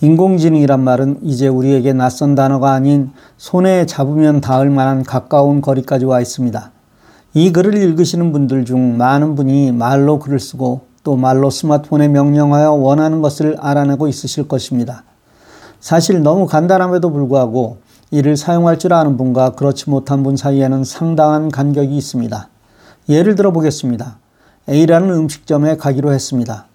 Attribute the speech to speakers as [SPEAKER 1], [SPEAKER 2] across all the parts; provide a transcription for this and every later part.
[SPEAKER 1] 인공지능이란 말은 이제 우리에게 낯선 단어가 아닌 손에 잡으면 닿을 만한 가까운 거리까지 와 있습니다. 이 글을 읽으시는 분들 중 많은 분이 말로 글을 쓰고 또 말로 스마트폰에 명령하여 원하는 것을 알아내고 있으실 것입니다. 사실 너무 간단함에도 불구하고 이를 사용할 줄 아는 분과 그렇지 못한 분 사이에는 상당한 간격이 있습니다. 예를 들어 보겠습니다. A라는 음식점에 가기로 했습니다.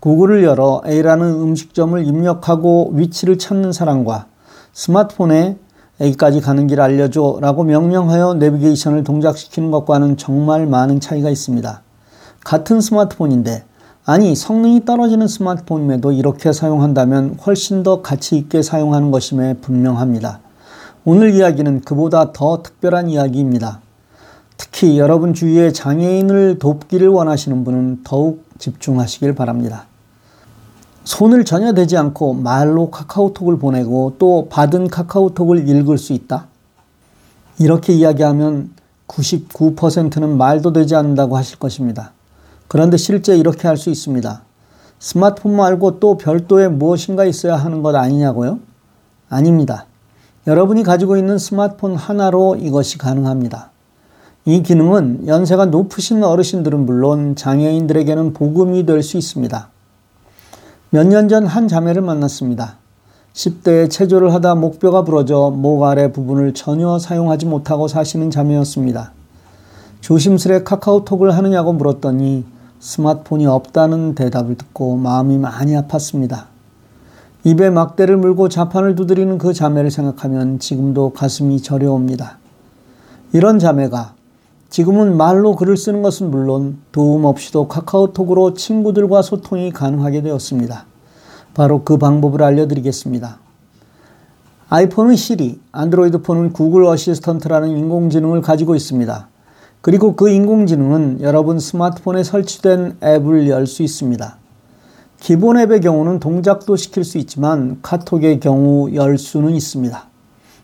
[SPEAKER 1] 구글을 열어 A라는 음식점을 입력하고 위치를 찾는 사람과 스마트폰에 A까지 가는 길 알려줘 라고 명령하여 내비게이션을 동작시키는 것과는 정말 많은 차이가 있습니다. 같은 스마트폰인데 아니 성능이 떨어지는 스마트폰임에도 이렇게 사용한다면 훨씬 더 가치 있게 사용하는 것임에 분명합니다. 오늘 이야기는 그보다 더 특별한 이야기입니다. 특히 여러분 주위에 장애인을 돕기를 원하시는 분은 더욱 집중하시길 바랍니다. 손을 전혀 대지 않고 말로 카카오톡을 보내고 또 받은 카카오톡을 읽을 수 있다? 이렇게 이야기하면 99%는 말도 되지 않는다고 하실 것입니다. 그런데 실제 이렇게 할 수 있습니다. 스마트폰 말고 또 별도의 무엇인가 있어야 하는 것 아니냐고요? 아닙니다. 여러분이 가지고 있는 스마트폰 하나로 이것이 가능합니다. 이 기능은 연세가 높으신 어르신들은 물론 장애인들에게는 복음이 될 수 있습니다. 몇 년 전 한 자매를 만났습니다. 10대에 체조를 하다 목뼈가 부러져 목 아래 부분을 전혀 사용하지 못하고 사시는 자매였습니다. 조심스레 카카오톡을 하느냐고 물었더니 스마트폰이 없다는 대답을 듣고 마음이 많이 아팠습니다. 입에 막대를 물고 자판을 두드리는 그 자매를 생각하면 지금도 가슴이 저려옵니다. 이런 자매가 지금은 말로 글을 쓰는 것은 물론 도움 없이도 카카오톡으로 친구들과 소통이 가능하게 되었습니다. 바로 그 방법을 알려드리겠습니다. 아이폰은 시리, 안드로이드 폰은 구글 어시스턴트라는 인공지능을 가지고 있습니다. 그리고 그 인공지능은 여러분 스마트폰에 설치된 앱을 열 수 있습니다. 기본 앱의 경우는 동작도 시킬 수 있지만 카톡의 경우 열 수는 있습니다.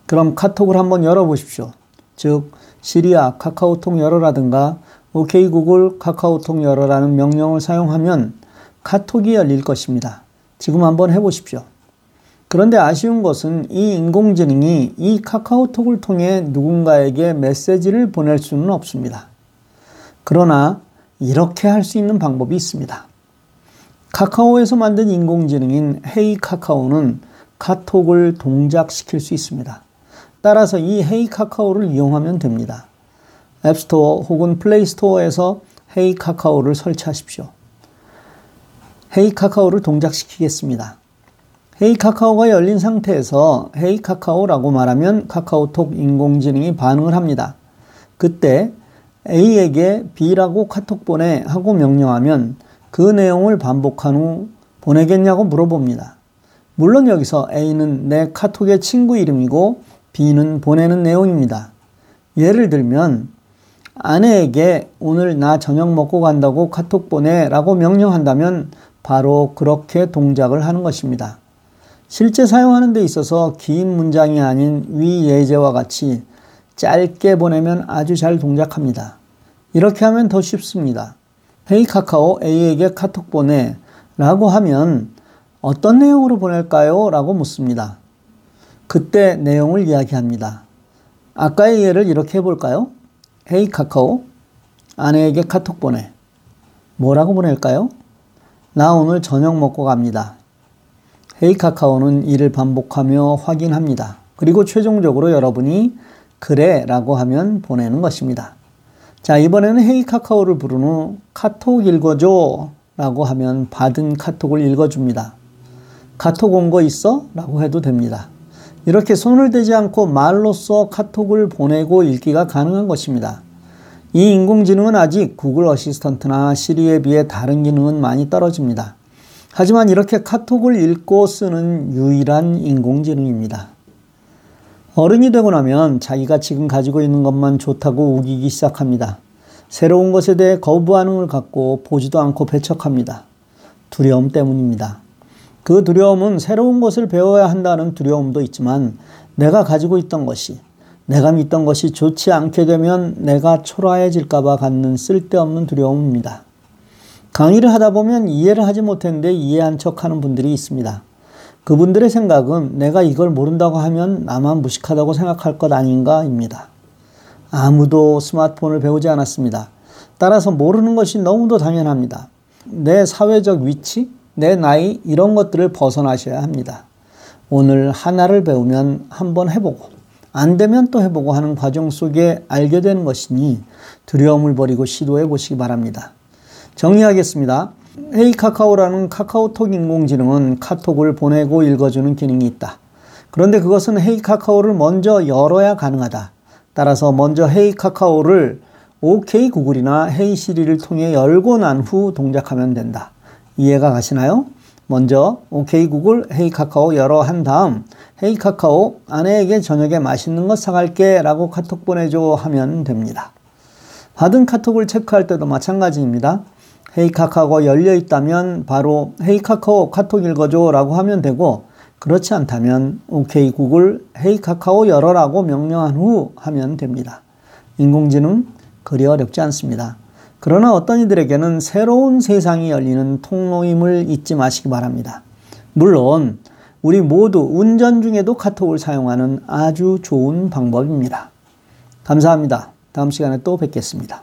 [SPEAKER 1] 그럼 카톡을 한번 열어보십시오. 즉, 시리야 카카오톡 열어라든가 OK 구글 카카오톡 열어라는 명령을 사용하면 카톡이 열릴 것입니다. 지금 한번 해보십시오. 그런데 아쉬운 것은 이 인공지능이 이 카카오톡을 통해 누군가에게 메시지를 보낼 수는 없습니다. 그러나 이렇게 할 수 있는 방법이 있습니다. 카카오에서 만든 인공지능인 헤이 카카오는 카톡을 동작시킬 수 있습니다. 따라서 이 헤이 카카오를 이용하면 됩니다. 앱스토어 혹은 플레이스토어에서 헤이 카카오를 설치하십시오. 헤이 카카오를 동작시키겠습니다. 헤이 카카오가 열린 상태에서 헤이 카카오라고 말하면 카카오톡 인공지능이 반응을 합니다. 그때 A에게 B라고 카톡 보내 하고 명령하면 그 내용을 반복한 후 보내겠냐고 물어봅니다. 물론 여기서 A는 내 카톡의 친구 이름이고 B는 보내는 내용입니다. 예를 들면 아내에게 오늘 나 저녁 먹고 간다고 카톡 보내 라고 명령한다면 바로 그렇게 동작을 하는 것입니다. 실제 사용하는 데 있어서 긴 문장이 아닌 위 예제와 같이 짧게 보내면 아주 잘 동작합니다. 이렇게 하면 더 쉽습니다. 헤이 카카오 A에게 카톡 보내 라고 하면 어떤 내용으로 보낼까요? 라고 묻습니다. 그때 내용을 이야기합니다. 아까의 예를 이렇게 해볼까요? 헤이 카카오 아내에게 카톡 보내. 뭐라고 보낼까요? 나 오늘 저녁 먹고 갑니다. 헤이 카카오는 이를 반복하며 확인합니다. 그리고 최종적으로 여러분이 그래 라고 하면 보내는 것입니다. 자, 이번에는 헤이 카카오를 부른 후 카톡 읽어줘 라고 하면 받은 카톡을 읽어줍니다. 카톡 온 거 있어? 라고 해도 됩니다. 이렇게 손을 대지 않고 말로써 카톡을 보내고 읽기가 가능한 것입니다. 이 인공지능은 아직 구글 어시스턴트나 시리에 비해 다른 기능은 많이 떨어집니다. 하지만 이렇게 카톡을 읽고 쓰는 유일한 인공지능입니다. 어른이 되고 나면 자기가 지금 가지고 있는 것만 좋다고 우기기 시작합니다. 새로운 것에 대해 거부 반응을 갖고 보지도 않고 배척합니다. 두려움 때문입니다. 그 두려움은 새로운 것을 배워야 한다는 두려움도 있지만 내가 가지고 있던 것이 내가 믿던 것이 좋지 않게 되면 내가 초라해질까봐 갖는 쓸데없는 두려움입니다. 강의를 하다 보면 이해를 하지 못했는데 이해한 척 하는 분들이 있습니다. 그분들의 생각은 내가 이걸 모른다고 하면 나만 무식하다고 생각할 것 아닌가입니다. 아무도 스마트폰을 배우지 않았습니다. 따라서 모르는 것이 너무도 당연합니다. 내 사회적 위치, 내 나이, 이런 것들을 벗어나셔야 합니다. 오늘 하나를 배우면 한번 해보고, 안 되면 또 해보고 하는 과정 속에 알게 되는 것이니 두려움을 버리고 시도해 보시기 바랍니다. 정리하겠습니다. 헤이 카카오라는 카카오톡 인공지능은 카톡을 보내고 읽어주는 기능이 있다. 그런데 그것은 헤이 카카오를 먼저 열어야 가능하다. 따라서 먼저 헤이 카카오를 OK 구글이나 헤이 시리를 통해 열고 난 후 동작하면 된다. 이해가 가시나요? 먼저 OK 구글 헤이 카카오 열어 한 다음 헤이 카카오 아내에게 저녁에 맛있는 것 사갈게 라고 카톡 보내줘 하면 됩니다. 받은 카톡을 체크할 때도 마찬가지입니다. 헤이 카카오가 열려 있다면 바로 헤이 카카오 카톡 읽어줘 라고 하면 되고 그렇지 않다면 OK 구글 헤이 카카오 열어라고 명령한 후 하면 됩니다. 인공지능 그리 어렵지 않습니다. 그러나 어떤 이들에게는 새로운 세상이 열리는 통로임을 잊지 마시기 바랍니다. 물론 우리 모두 운전 중에도 카톡을 사용하는 아주 좋은 방법입니다. 감사합니다. 다음 시간에 또 뵙겠습니다.